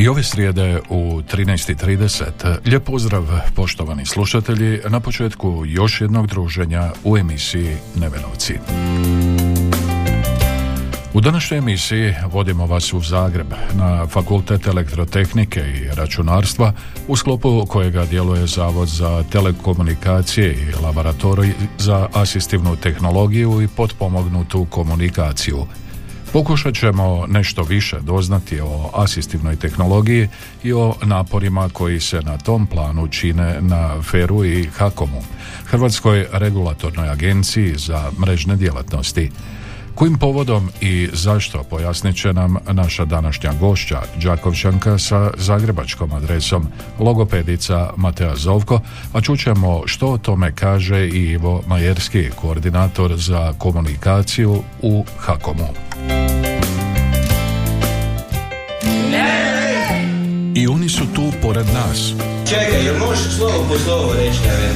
I ove srijede u 13.30. Lijep pozdrav poštovani slušatelji na početku još jednog druženja u emisiji Nevenovci. U današnjoj emisiji vodimo vas u Zagreb na Fakultet elektrotehnike i računarstva u sklopu kojega djeluje Zavod za telekomunikacije i laboratorij za asistivnu tehnologiju i potpomognutu komunikaciju. Pokušat ćemo nešto više doznati o asistivnoj tehnologiji i o naporima koji se na tom planu čine na FERU i HAKOMu, Hrvatskoj regulatornoj agenciji za mrežne djelatnosti. Kojim povodom i zašto pojasnit će nam naša današnja gošća, Đakovčanka sa zagrebačkom adresom, logopedica Matea Zovko, a čućemo što o tome kaže i Ivo Majerski, koordinator za komunikaciju u HAKOMu. I oni su tu pored nas. Čekaj, jel možeš slovo po slovo reći, ne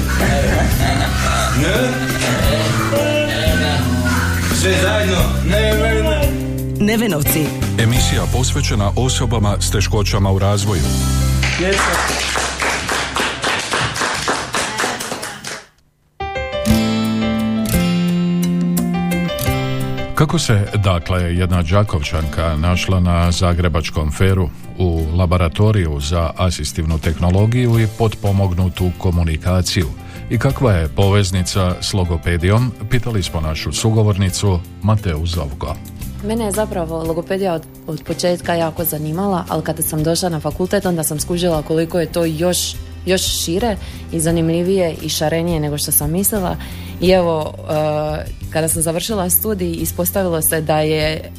Ne? Sve zajedno? Ne, ne, ne. Nevenovci. Emisija posvećena osobama s teškoćama u razvoju. Kako se, dakle, jedna Đakovčanka našla na Zagrebačkom feru u laboratoriju za asistivnu tehnologiju i potpomognutu komunikaciju i kakva je poveznica s logopedijom, pitali smo našu sugovornicu Mateu Zovko. Mene je zapravo logopedija od, od početka jako zanimala, ali kada sam došla na fakultet onda sam skužila koliko je to još, još šire i zanimljivije i šarenije nego što sam mislila. I evo, eh, kada sam završila studij, ispostavilo se da je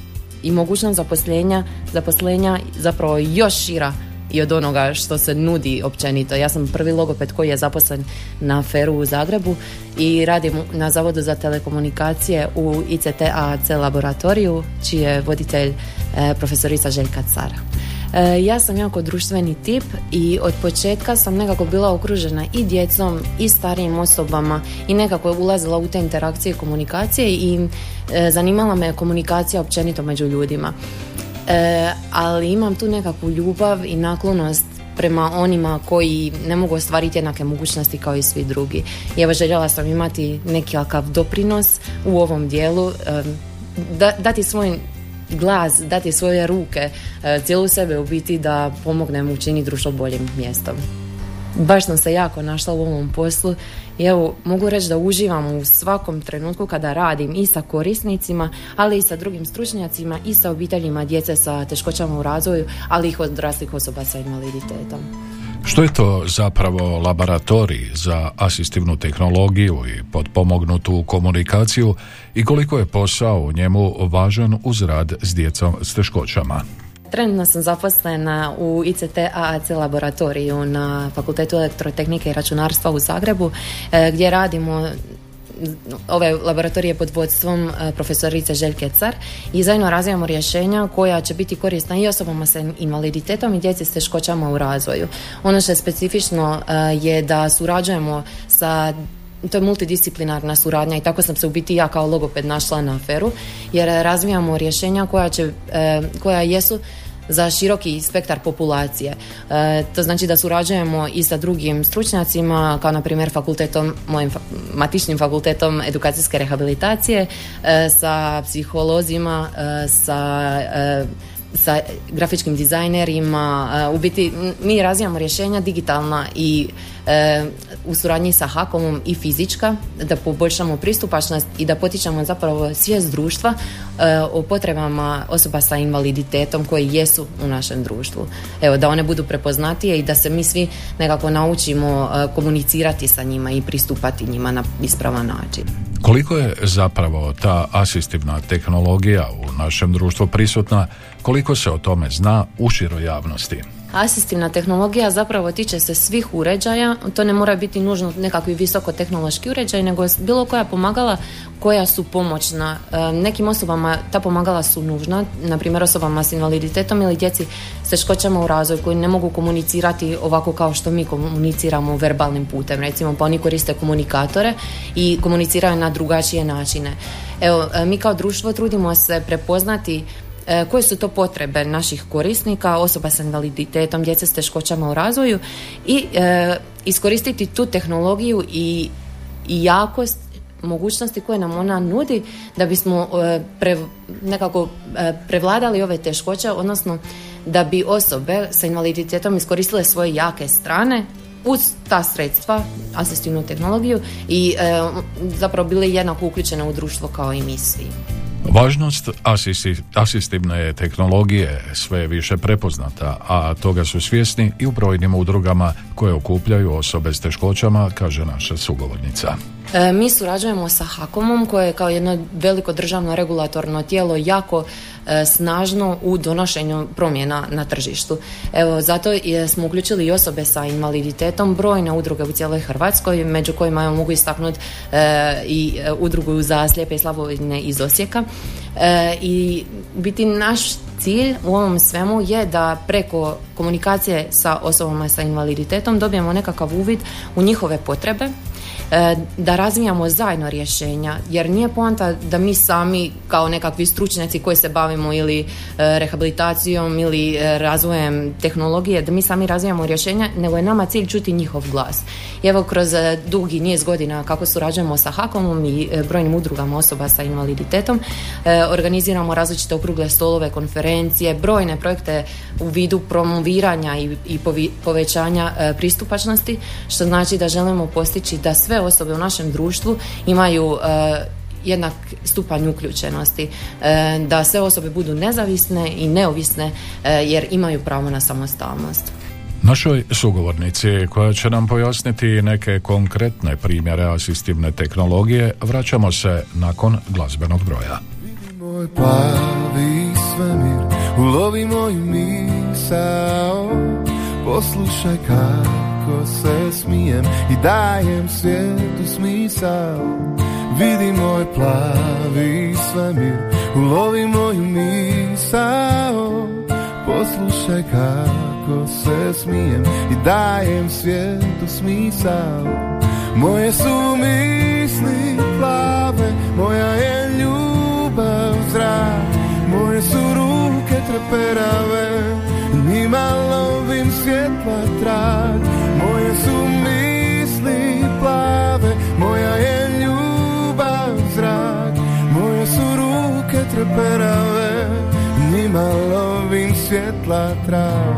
i mogućnost zaposlenja, zaposlenja zapravo još šira i od onoga što se nudi općenito. Ja sam prvi logoped koji je zaposlen na Feru u Zagrebu i radim na Zavodu za telekomunikacije u ICT-AC laboratoriju, čiji je voditelj eh, profesorica Željka Cara. E, ja sam jako društveni tip i od početka sam nekako bila okružena i djecom i starijim osobama i nekako je ulazila u te interakcije i komunikacije i e, zanimala me komunikacija općenito među ljudima. E, ali imam tu nekakvu ljubav i naklonost prema onima koji ne mogu ostvariti jednake mogućnosti kao i svi drugi. I evo željela sam imati nekakav doprinos u ovom dijelu, e, da, dati svoj glas, dati svoje ruke, e, cijelu sebe u biti da pomognem učiniti društvo boljim mjestom. Baš sam se jako našla u ovom poslu i evo mogu reći da uživam u svakom trenutku kada radim i sa korisnicima, ali i sa drugim stručnjacima i sa obiteljima djece sa teškoćama u razvoju, ali i odraslih osoba sa invaliditetom. Što je to zapravo laboratorij za asistivnu tehnologiju i potpomognutu komunikaciju i koliko je posao u njemu važan uz rad s djecom s teškoćama? Trenutno sam zaposlena u ICT AAC laboratoriju na Fakultetu elektrotehnike i računarstva u Zagrebu e, gdje radimo ove laboratorije pod vodstvom e, profesorice Željke Car i zajedno razvijamo rješenja koja će biti korisna i osobama sa invaliditetom i djeci s teškoćama u razvoju. Ono što je specifično e, je da surađujemo sa to je multidisciplinarna suradnja i tako sam se u biti ja kao logoped našla na aferu jer razvijamo rješenja koja, će, e, koja jesu za široki spektar populacije. E, to znači da surađujemo i sa drugim stručnjacima, kao na primjer fakultetom, mojim fa- matičnim fakultetom edukacijske rehabilitacije, e, sa psiholozima, e, sa e, sa grafičkim dizajnerima, u biti mi razvijamo rješenja digitalna i u suradnji sa Hakomom i fizička da poboljšamo pristupačnost i da potičemo zapravo svijest društva o potrebama osoba sa invaliditetom koji jesu u našem društvu. Evo, da one budu prepoznatije i da se mi svi nekako naučimo komunicirati sa njima i pristupati njima na ispravan način. Koliko je zapravo ta asistivna tehnologija u našem društvu prisutna, koliko se o tome zna u široj javnosti? Asistivna tehnologija zapravo tiče se svih uređaja, to ne mora biti nužno nekakvi visoko tehnološki uređaj, nego bilo koja pomagala koja su pomoćna. E, nekim osobama ta pomagala su nužna, na primjer osobama s invaliditetom ili djeci s teškoćama u razvoju koji ne mogu komunicirati ovako kao što mi komuniciramo verbalnim putem. Recimo, pa oni koriste komunikatore i komuniciraju na drugačije načine. Evo, e, mi kao društvo trudimo se prepoznati koje su to potrebe naših korisnika, osoba sa invaliditetom, djece s teškoćama u razvoju i e, iskoristiti tu tehnologiju i, i jakost mogućnosti koje nam ona nudi da bismo e, nekako prevladali ove teškoće, odnosno da bi osobe sa invaliditetom iskoristile svoje jake strane uz ta sredstva, asistivnu tehnologiju i zapravo bile jednako uključene u društvo kao i mi svi. Važnost asistivne tehnologije sve je više prepoznata, a toga su svjesni i u brojnim udrugama koje okupljaju osobe s teškoćama, kaže naša sugovornica. E, mi surađujemo sa Hakomom koje je kao jedno veliko državno regulatorno tijelo jako e, snažno u donošenju promjena na tržištu. Evo, zato smo uključili i osobe sa invaliditetom, brojne udruge u cijeloj Hrvatskoj, među kojima mogu istaknuti e, i udrugu za slijepe i slabovine iz Osijeka. I biti naš cilj u ovom svemu je da preko komunikacije sa osobama sa invaliditetom dobijemo nekakav uvid u njihove potrebe E, da razvijamo zajedno rješenja jer nije poanta da mi sami kao nekakvi stručnjaci koji se bavimo ili e, rehabilitacijom ili e, razvojem tehnologije da mi sami razvijamo rješenja nego je nama cilj čuti njihov glas. I evo kroz dugi niz godina kako surađujemo sa Hakomom i brojnim udrugama osoba sa invaliditetom organiziramo različite okrugle stolove, konferencije, brojne projekte u vidu promoviranja i povećanja pristupačnosti što znači da želimo postići da sve osobe u našem društvu imaju e, jednak stupanj uključenosti, e, da sve osobe budu nezavisne i neovisne e, jer imaju pravo na samostalnost. Našoj sugovornici koja će nam pojasniti neke konkretne primjere asistivne tehnologije vraćamo se nakon glazbenog broja. Moj plavi svemir, ulovi moju misao, poslušaj kako se smijem i dajem svijetu smisao Vidi moj plavi svemir, ulovi moju misao. Poslušaj kako se smijem i dajem svijetu smisao. Moje su misli plave, moja je ljubav zrak Moje su ruke treperave, njima lovim svjetla trag moje su misli plave, moja je ljubav zrak, moje su ruke treperave, njima lovim svjetla trav.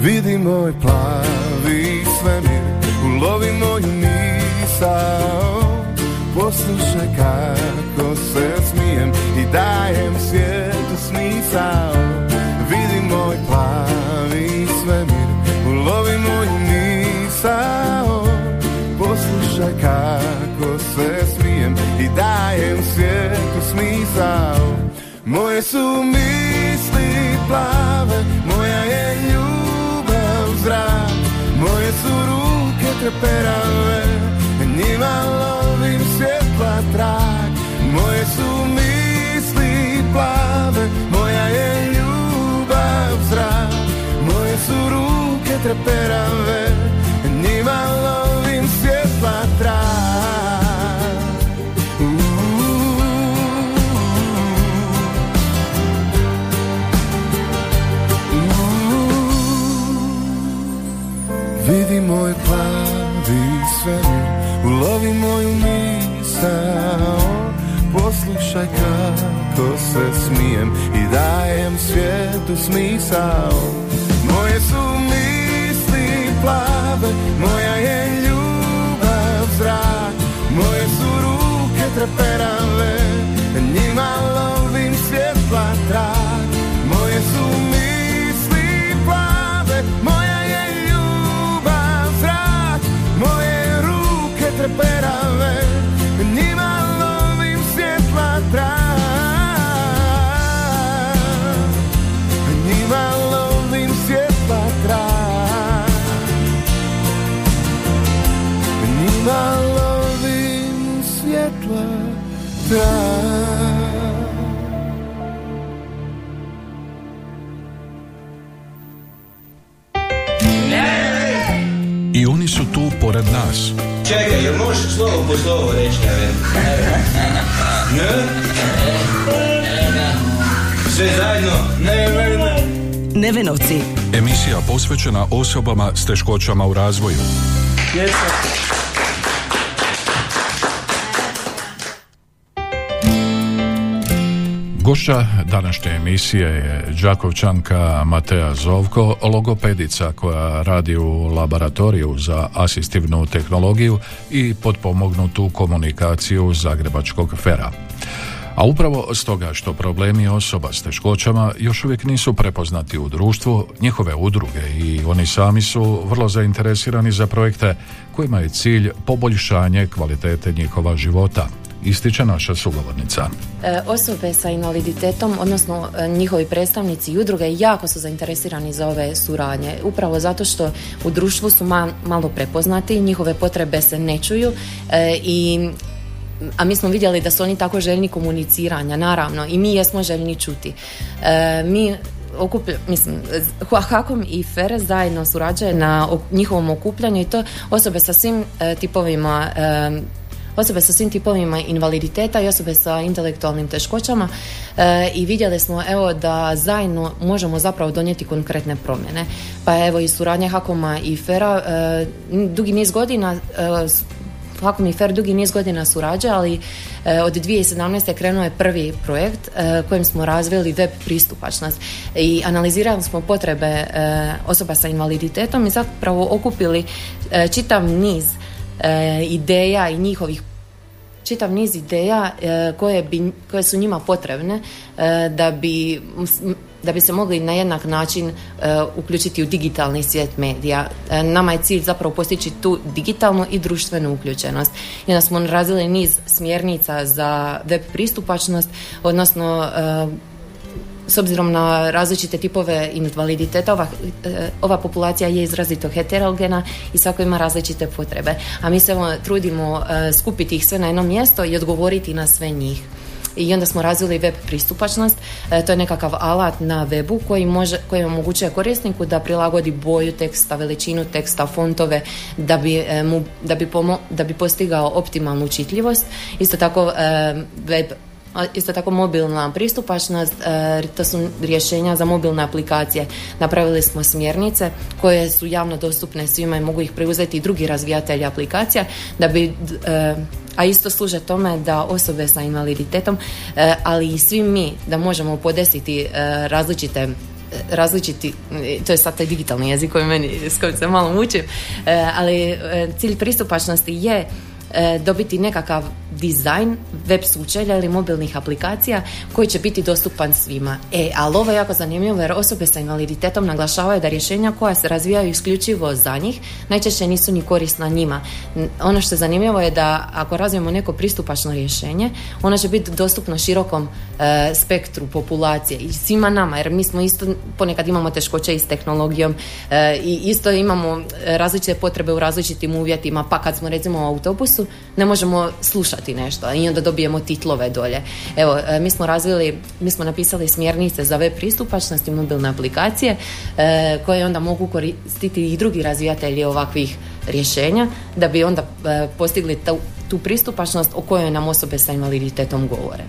Vidi moj plavi svemir, ulovi moju misao, poslušaj kako se smijem i dajem svijetu smisao. Moj plavi svemir, Lovi moju misao. Poslušaj kako se smijem I dajem svijetu smisao. Moje su misli plave Moja je ljubav zrak Moje su ruke treperave Njima lovim svjetla trak Moje su misli plave treperave Njima lovim svjetla trak Vidi moj plavi svemir Ulovi moju misao Poslušaj kako se smijem i dajem svijetu smisao. Moje su plave, moja je ljubav zrak Moje su ruke treperave, njima Čekaj, jel možeš slovo po slovo reći, ne? Ne? Sve zajedno? Ne, ne, ne. Nevenovci. Emisija posvećena osobama s teškoćama u razvoju. Gošća današnje emisije je Đakovčanka Matea Zovko, logopedica koja radi u laboratoriju za asistivnu tehnologiju i potpomognutu komunikaciju Zagrebačkog fera. A upravo stoga što problemi osoba s teškoćama još uvijek nisu prepoznati u društvu, njihove udruge i oni sami su vrlo zainteresirani za projekte kojima je cilj poboljšanje kvalitete njihova života, ističe naša sugovornica. E, Osobe sa invaliditetom, odnosno e, njihovi predstavnici i udruge jako su zainteresirani za ove suradnje. Upravo zato što u društvu su ma- malo prepoznati, njihove potrebe se ne čuju e, i a mi smo vidjeli da su oni tako željni komuniciranja, naravno, i mi jesmo željni čuti. E, mi okuplja, mislim, Ha- Hakom i Fere zajedno surađuje na njihovom okupljanju i to osobe sa svim e, tipovima e, osobe sa svim tipovima invaliditeta i osobe sa intelektualnim teškoćama e, i vidjeli smo evo da zajedno možemo zapravo donijeti konkretne promjene. Pa evo i suradnja Hakoma i Fera e, dugi niz godina e, s- Hakom i Fer dugi niz godina surađa, ali e, od 2017. krenuo je prvi projekt e, kojim smo razvili web pristupačnost i analizirali smo potrebe e, osoba sa invaliditetom i zapravo okupili čitav niz e, ideja i njihovih čitav niz ideja e, koje, bi, koje su njima potrebne e, da bi da bi se mogli na jednak način e, uključiti u digitalni svijet medija. E, nama je cilj zapravo postići tu digitalnu i društvenu uključenost. I onda smo razvili niz smjernica za web pristupačnost, odnosno e, s obzirom na različite tipove invaliditeta, ova, e, ova populacija je izrazito heterogena i svako ima različite potrebe. A mi se trudimo e, skupiti ih sve na jedno mjesto i odgovoriti na sve njih. I onda smo razvili web pristupačnost, E, to je nekakav alat na webu koji, može, koji omogućuje korisniku da prilagodi boju teksta, veličinu teksta, fontove, da bi, e, mu, da bi, pomo- da bi postigao optimalnu čitljivost. Isto tako e, web Isto tako mobilna pristupačnost, e, to su rješenja za mobilne aplikacije. Napravili smo smjernice koje su javno dostupne svima i mogu ih preuzeti i drugi razvijatelji aplikacija da bi e, a isto služe tome da osobe sa invaliditetom, e, ali i svi mi da možemo podesiti različite različiti, to je sad taj digitalni jezik koji meni, s kojim se malo mučim, ali cilj pristupačnosti je dobiti nekakav dizajn web sučelja ili mobilnih aplikacija koji će biti dostupan svima. E, ali ovo je jako zanimljivo jer osobe sa invaliditetom naglašavaju da rješenja koja se razvijaju isključivo za njih najčešće nisu ni korisna njima. Ono što je zanimljivo je da ako razvijemo neko pristupačno rješenje, ono će biti dostupno širokom e, spektru populacije i svima nama, jer mi smo isto ponekad imamo teškoće i s tehnologijom e, i isto imamo različite potrebe u različitim uvjetima, pa kad smo recimo u autobusu ne možemo slušati nešto i onda dobijemo titlove dolje. Evo, e, mi smo razvili, mi smo napisali smjernice za web pristupačnost i mobilne aplikacije e, koje onda mogu koristiti i drugi razvijatelji ovakvih rješenja da bi onda e, postigli tu, tu pristupačnost o kojoj nam osobe sa invaliditetom govore.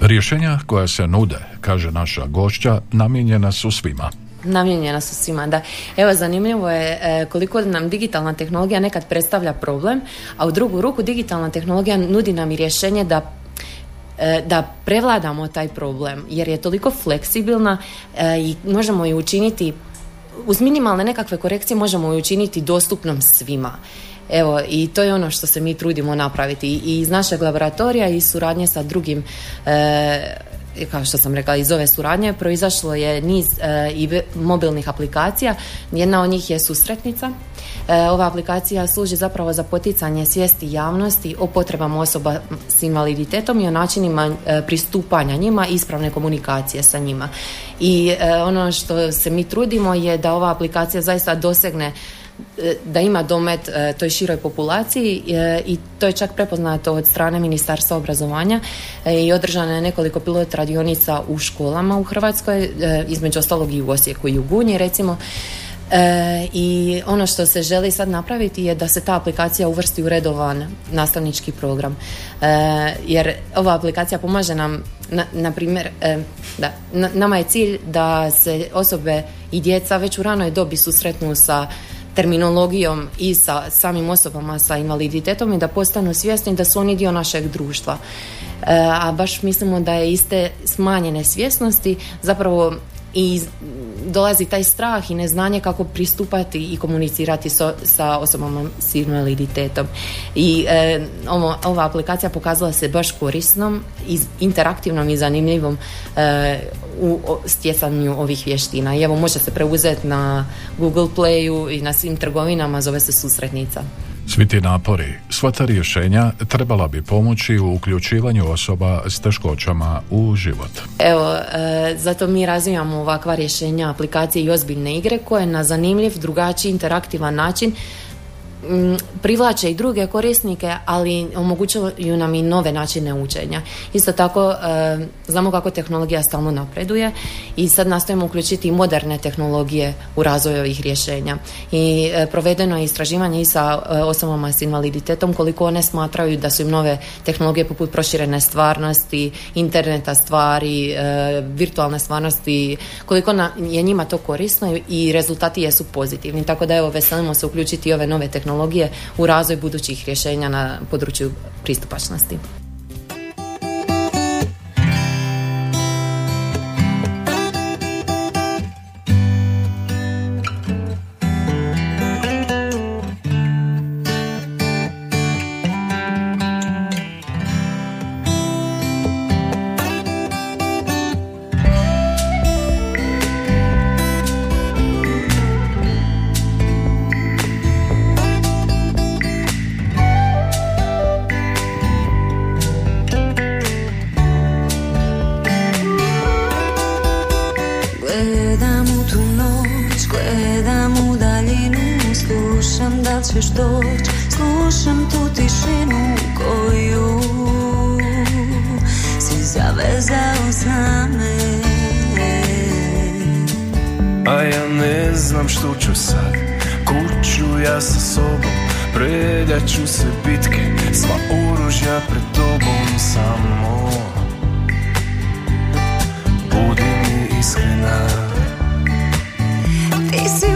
Rješenja koja se nude, kaže naša gošća, namijenjena su svima. Namijenjena su svima, da. Evo, zanimljivo je e, koliko nam digitalna tehnologija nekad predstavlja problem, a u drugu ruku digitalna tehnologija nudi nam i rješenje da e, da prevladamo taj problem jer je toliko fleksibilna e, i možemo ju učiniti uz minimalne nekakve korekcije možemo ju učiniti dostupnom svima. Evo, i to je ono što se mi trudimo napraviti i iz našeg laboratorija i suradnje sa drugim kao što sam rekla, iz ove suradnje proizašlo je niz e, i mobilnih aplikacija. Jedna od njih je susretnica. E, ova aplikacija služi zapravo za poticanje svijesti javnosti o potrebama osoba s invaliditetom i o načinima e, pristupanja njima i ispravne komunikacije sa njima. I ono što se mi trudimo je da ova aplikacija zaista dosegne E, da ima domet e, toj široj populaciji e, i to je čak prepoznato od strane Ministarstva obrazovanja i održano je nekoliko pilot radionica u školama u Hrvatskoj, između ostalog i u Osijeku i u Gunji recimo. I ono što se želi sad napraviti je da se ta aplikacija uvrsti u redovan nastavnički program. jer ova aplikacija pomaže nam, na, primjer, da, nama je cilj da se osobe i djeca već u ranoj dobi susretnu sa terminologijom i sa samim osobama sa invaliditetom i da postanu svjesni da su oni dio našeg društva. E, a baš mislimo da je iste smanjene svjesnosti zapravo i dolazi taj strah i neznanje kako pristupati i komunicirati so, sa osobama s invaliditetom. I e, ovo, ova aplikacija pokazala se baš korisnom, i interaktivnom i zanimljivom e, u stjecanju ovih vještina. I evo može se preuzeti na Google Playu i na svim trgovinama, zove se Susretnica. Svi ti napori, sva ta rješenja trebala bi pomoći u uključivanju osoba s teškoćama u život. Evo, e, zato mi razvijamo ovakva rješenja, aplikacije i ozbiljne igre koje na zanimljiv, drugačiji, interaktivan način privlače i druge korisnike, ali omogućuju nam i nove načine učenja. Isto tako, e, znamo kako tehnologija stalno napreduje i sad nastojimo uključiti moderne tehnologije u razvoj ovih rješenja. I e, provedeno je istraživanje i sa e, osobama s invaliditetom koliko one smatraju da su im nove tehnologije poput proširene stvarnosti, interneta stvari, virtualne stvarnosti, koliko je njima to korisno i rezultati jesu pozitivni. Tako da evo, veselimo se uključiti ove nove tehnologije tehnologije u razvoj budućih rješenja na području pristupačnosti. ćeš doć Slušam tu tišinu koju Si zavezao za me A ja ne znam što ću sad. Kuću ja sa sobom Predat ću se bitke. Sva oružja pred tobom samo. Budi mi iskrena. Ti si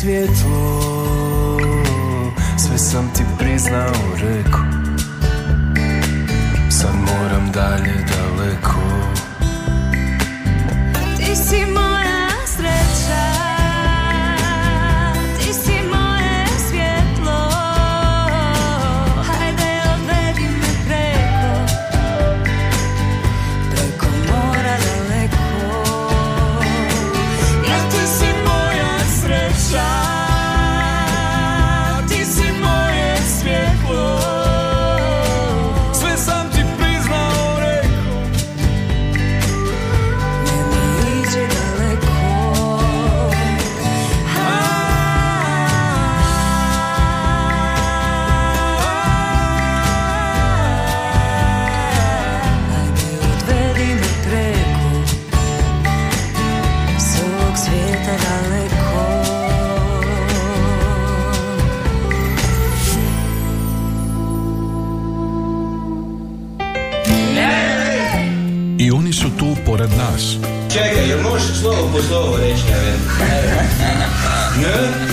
svjetlo. Sve sam ti priznao, reko. Sad moram dalje daleko. Ti si daleko I oni su tu pored nas. Čekaj, jel možeš slovo po slovo reći, Neven? Ne?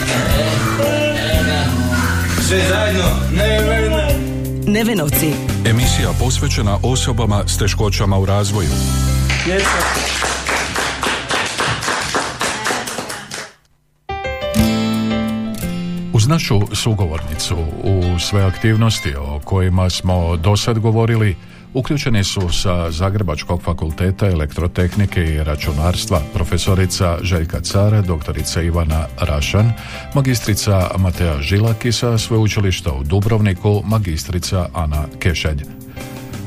Sve zajedno? Ne, Nevenovci. Emisija posvećena osobama s teškoćama u razvoju. Uz našu sugovornicu u sve aktivnosti o kojima smo do sad govorili, uključeni su sa Zagrebačkog fakulteta elektrotehnike i računarstva profesorica Željka Cara, doktorica Ivana Rašan, magistrica Matea Žilak i sa sveučilišta u Dubrovniku, magistrica Ana Kešelj.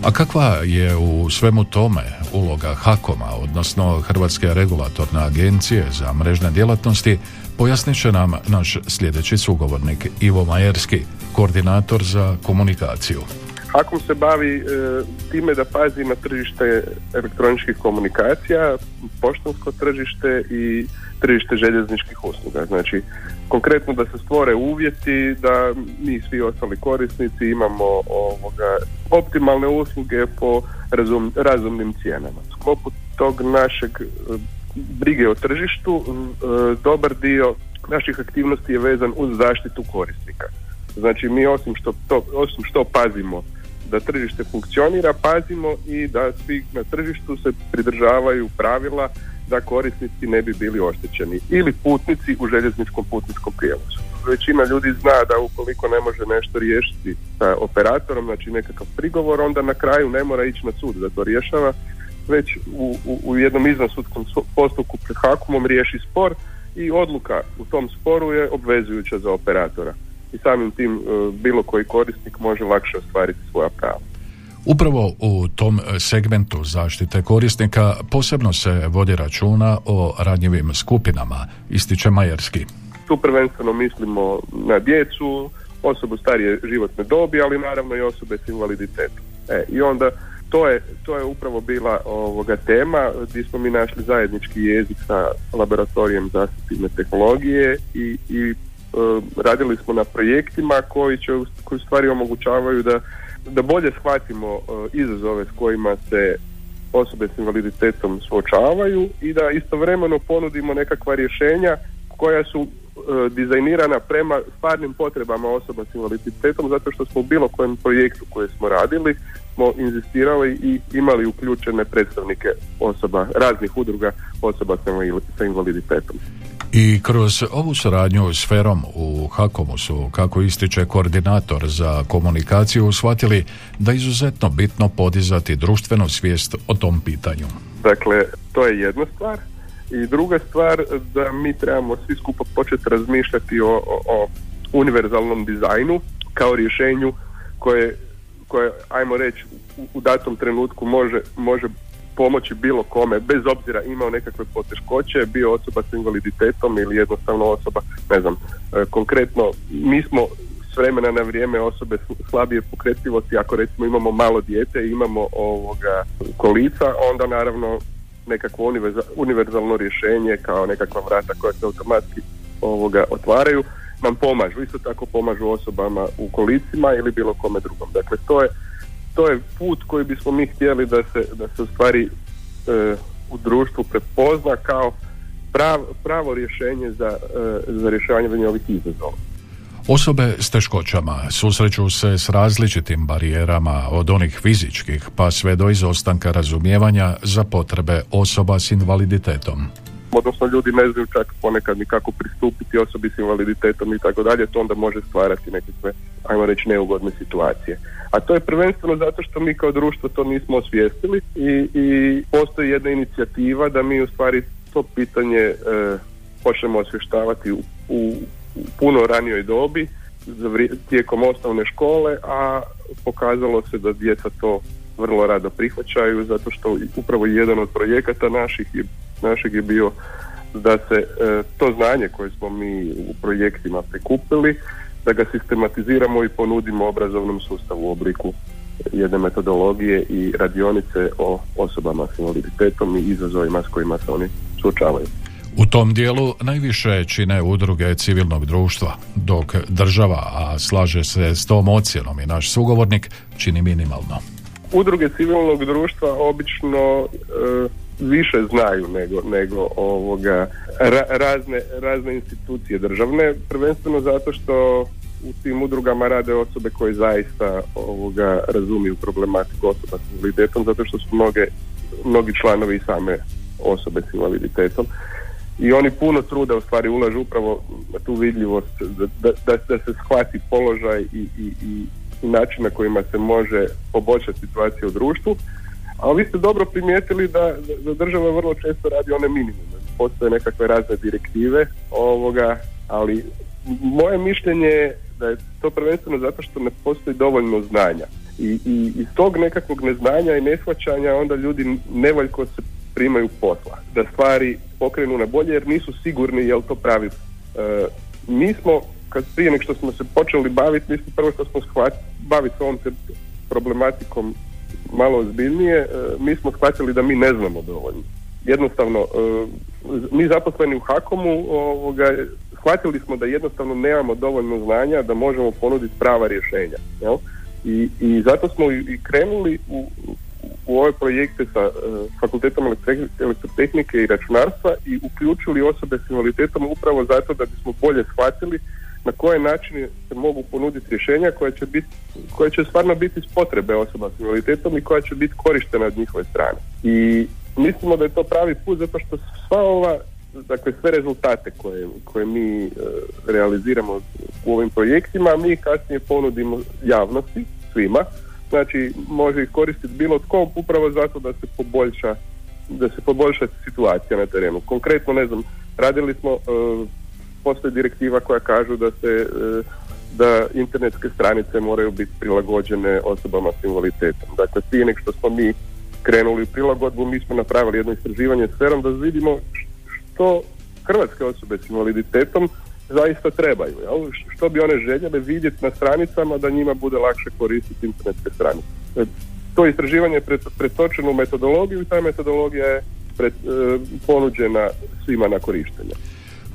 A kakva je u svemu tome uloga HAKOM-a, odnosno Hrvatske regulatorne agencije za mrežne djelatnosti, pojasnit će nam naš sljedeći sugovornik Ivo Majerski, koordinator za komunikaciju. HAKOM se bavi e, time da pazi na tržište elektroničkih komunikacija, poštansko tržište i tržište željezničkih usluga. Znači, konkretno da se stvore uvjeti da mi svi ostali korisnici imamo ovoga, optimalne usluge po razum, razumnim cijenama. U tog našeg e, brige o tržištu e, dobar dio naših aktivnosti je vezan uz zaštitu korisnika. Znači mi osim što, to, osim što pazimo da tržište funkcionira, pazimo i da svi na tržištu se pridržavaju pravila da korisnici ne bi bili oštećeni ili putnici u željezničkom putničkom prijevozu. Većina ljudi zna da ukoliko ne može nešto riješiti sa operatorom, znači nekakav prigovor, onda na kraju ne mora ići na sud da to rješava, već u, u, u jednom izvansudskom postupku pred Hakumom riješi spor i odluka u tom sporu je obvezujuća za operatora. I samim tim e, bilo koji korisnik može lakše ostvariti svoja prava. Upravo u tom segmentu zaštite korisnika posebno se vodi računa o ranjivim skupinama, ističe Majerski. Tu prvenstveno mislimo na djecu, osobu starije životne dobi, ali naravno i osobe s invaliditetom. E, I onda to je, to je upravo bila ovoga tema gdje smo mi našli zajednički jezik sa laboratorijem za asistivne tehnologije i, i e, radili smo na projektima koji će koji stvari omogućavaju da, da bolje shvatimo e, izazove s kojima se osobe s invaliditetom suočavaju i da istovremeno ponudimo nekakva rješenja koja su e, dizajnirana prema stvarnim potrebama osoba s invaliditetom zato što smo u bilo kojem projektu koje smo radili smo inzistirali i imali uključene predstavnike osoba, raznih udruga osoba sa invali- sa invaliditetom. I kroz ovu suradnju s Ferom u Hakomu su, kako ističe koordinator za komunikaciju, shvatili da je izuzetno bitno podizati društvenu svijest o tom pitanju. Dakle, to je jedna stvar. I druga stvar, da mi trebamo svi skupa početi razmišljati o, o, o univerzalnom dizajnu kao rješenju koje, koje ajmo reći, u, u datom trenutku može, može pomoći bilo kome, bez obzira imao nekakve poteškoće, bio osoba s invaliditetom ili jednostavno osoba, ne znam, e, konkretno, mi smo s vremena na vrijeme osobe slabije pokretljivosti, ako recimo imamo malo dijete i imamo ovoga kolica, onda naravno nekakvo univerza- univerzalno rješenje kao nekakva vrata koja se automatski ovoga otvaraju nam pomažu. Isto tako pomažu osobama u kolicima ili bilo kome drugom. Dakle, to je, to je put koji bismo mi htjeli da se, da se u stvari e, u društvu prepozna kao prav, pravo rješenje za, e, za rješavanje ovih izazova. Osobe s teškoćama susreću se s različitim barijerama od onih fizičkih pa sve do izostanka razumijevanja za potrebe osoba s invaliditetom. Odnosno ljudi ne znaju čak ponekad ni kako pristupiti osobi s invaliditetom i tako dalje, to onda može stvarati nekakve, ajmo reći, neugodne situacije. A to je prvenstveno zato što mi kao društvo to nismo osvijestili i, i postoji jedna inicijativa da mi u stvari to pitanje e, počnemo osvještavati u, u, u puno ranijoj dobi tijekom osnovne škole, a pokazalo se da djeca to vrlo rado prihvaćaju zato što upravo jedan od projekata naših je, našeg je bio da se e, to znanje koje smo mi u projektima prikupili da ga sistematiziramo i ponudimo obrazovnom sustavu u obliku jedne metodologije i radionice o osobama s invaliditetom i izazovima s kojima se oni suočavaju. U tom dijelu najviše čine udruge civilnog društva, dok država, a slaže se s tom ocjenom i naš sugovornik, čini minimalno. Udruge civilnog društva obično e, više znaju nego, nego ovoga ra- razne, razne institucije državne, prvenstveno zato što u tim udrugama rade osobe koje zaista ovoga razumiju problematiku osoba s invaliditetom zato što su mnoge, mnogi članovi i same osobe s invaliditetom i oni puno truda u stvari ulažu upravo na tu vidljivost da, da, da, se shvati položaj i, i i način na kojima se može poboljšati situacija u društvu. A vi ste dobro primijetili da, da država vrlo često radi one minimume. Postoje nekakve razne direktive ovoga, ali moje mišljenje je da je to prvenstveno zato što ne postoji dovoljno znanja. I, i iz tog nekakvog neznanja i neshvaćanja onda ljudi nevoljko se primaju posla. Da stvari pokrenu na bolje jer nisu sigurni jel to pravi. E, mi smo kad prije nego što smo se počeli baviti, mi smo prvo što smo shvatili, baviti s ovom problematikom malo ozbiljnije, e, mi smo shvatili da mi ne znamo dovoljno. Jednostavno, e, mi zaposleni u Hakomu ovoga, shvatili smo da jednostavno nemamo dovoljno znanja da možemo ponuditi prava rješenja. Jel? I, I zato smo i krenuli u, u ove projekte sa e, fakultetom elektrotehnike i računarstva i uključili osobe s invaliditetom upravo zato da bismo bolje shvatili na koje načine se mogu ponuditi rješenja koja će, biti, koja će stvarno biti iz potrebe osoba s invaliditetom i koja će biti korištena od njihove strane. I mislimo da je to pravi put zato što sva ova dakle sve rezultate koje, koje mi e, realiziramo u ovim projektima mi kasnije ponudimo javnosti svima znači može ih koristiti bilo tko upravo zato da se poboljša da se poboljša situacija na terenu konkretno ne znam radili smo e, postoji direktiva koja kažu da se e, da internetske stranice moraju biti prilagođene osobama s invaliditetom. Dakle, prije nego što smo mi krenuli u prilagodbu, mi smo napravili jedno istraživanje s ferom da vidimo što hrvatske osobe s invaliditetom zaista trebaju. Jel? Što bi one željele vidjeti na stranicama da njima bude lakše koristiti internetske stranice. E, To istraživanje je pret- pretočeno u metodologiju i ta metodologija je pred, e, ponuđena svima na korištenje.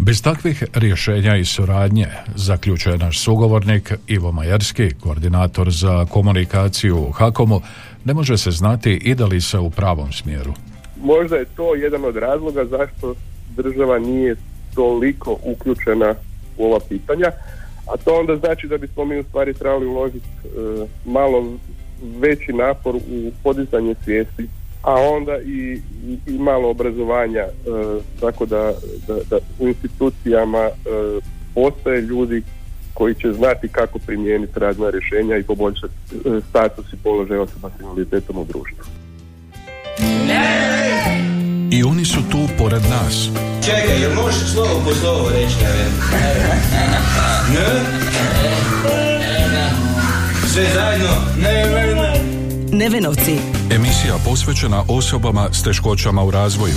Bez takvih rješenja i suradnje, zaključuje naš sugovornik Ivo Majerski, koordinator za komunikaciju u Hakomu, ne može se znati ide li se u pravom smjeru. možda je to jedan od razloga zašto država nije toliko uključena u ova pitanja, a to onda znači da bismo mi u stvari trebali uložiti e, malo veći napor u podizanje svijesti, a onda i, i, i malo obrazovanja, e, tako da, da, da u institucijama e, postoje ljudi koji će znati kako primijeniti razna rješenja i poboljšati e, status i položaj osoba s invaliditetom u društvu. I oni su tu pored nas. Čekaj, jel možeš slovo po slovo reći, ne? Ne? Sve zajedno? Ne, ne, ne. Nevenovci. Emisija posvećena osobama s teškoćama u razvoju.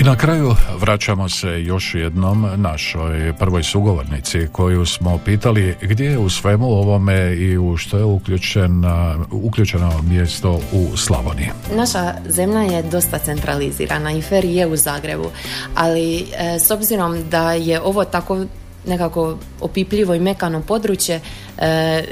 I na kraju vraćamo se još jednom našoj prvoj sugovornici koju smo pitali gdje je u svemu ovome i u što je uključena, uključeno mjesto u Slavoniji. Naša zemlja je dosta centralizirana i FER je u Zagrebu, ali e, s obzirom da je ovo tako nekako opipljivo i mekano područje, e,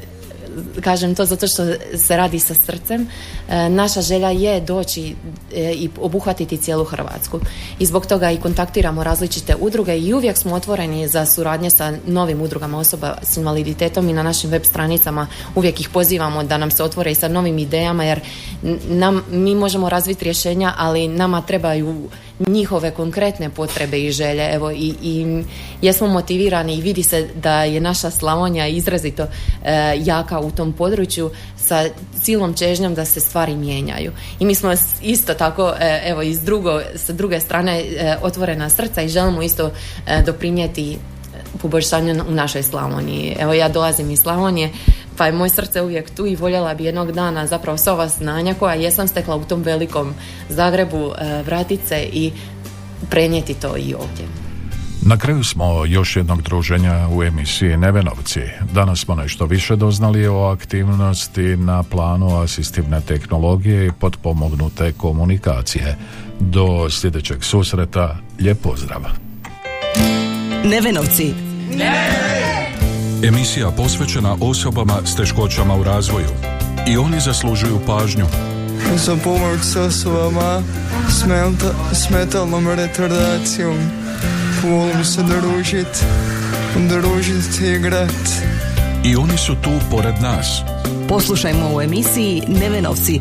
kažem to zato što se radi sa srcem. E, naša želja je doći e, i obuhvatiti cijelu Hrvatsku. I zbog toga i kontaktiramo različite udruge i uvijek smo otvoreni za suradnje sa novim udrugama osoba s invaliditetom i na našim web stranicama uvijek ih pozivamo da nam se otvore i sa novim idejama jer nam, mi možemo razviti rješenja, ali nama trebaju njihove konkretne potrebe i želje. Evo i, i jesmo motivirani i vidi se da je naša Slavonija izrazito e, jaka u tom području sa silom čežnjom da se stvari mijenjaju. I mi smo isto tako e, evo iz drugo, sa druge strane e, otvorena srca i želimo isto doprinijeti poboljšanju u našoj Slavoniji. Evo ja dolazim iz Slavonije, pa je moje srce uvijek tu i voljela bi jednog dana zapravo sva ova znanja koja jesam stekla u tom velikom Zagrebu e, vratit se i prenijeti to i ovdje. Na kraju smo još jednog druženja u emisiji Nevenovci. Danas smo nešto više doznali o aktivnosti na planu asistivne tehnologije i potpomognute komunikacije. Do sljedećeg susreta, lijep pozdrav! Nevenovci. Emisija posvećena osobama s teškoćama u razvoju. I oni zaslužuju pažnju. Za pomoć s osobama s metalnom retardacijom. Volim se družit, družit i igrat. I oni su tu pored nas. Poslušajmo u emisiji Nevenovci.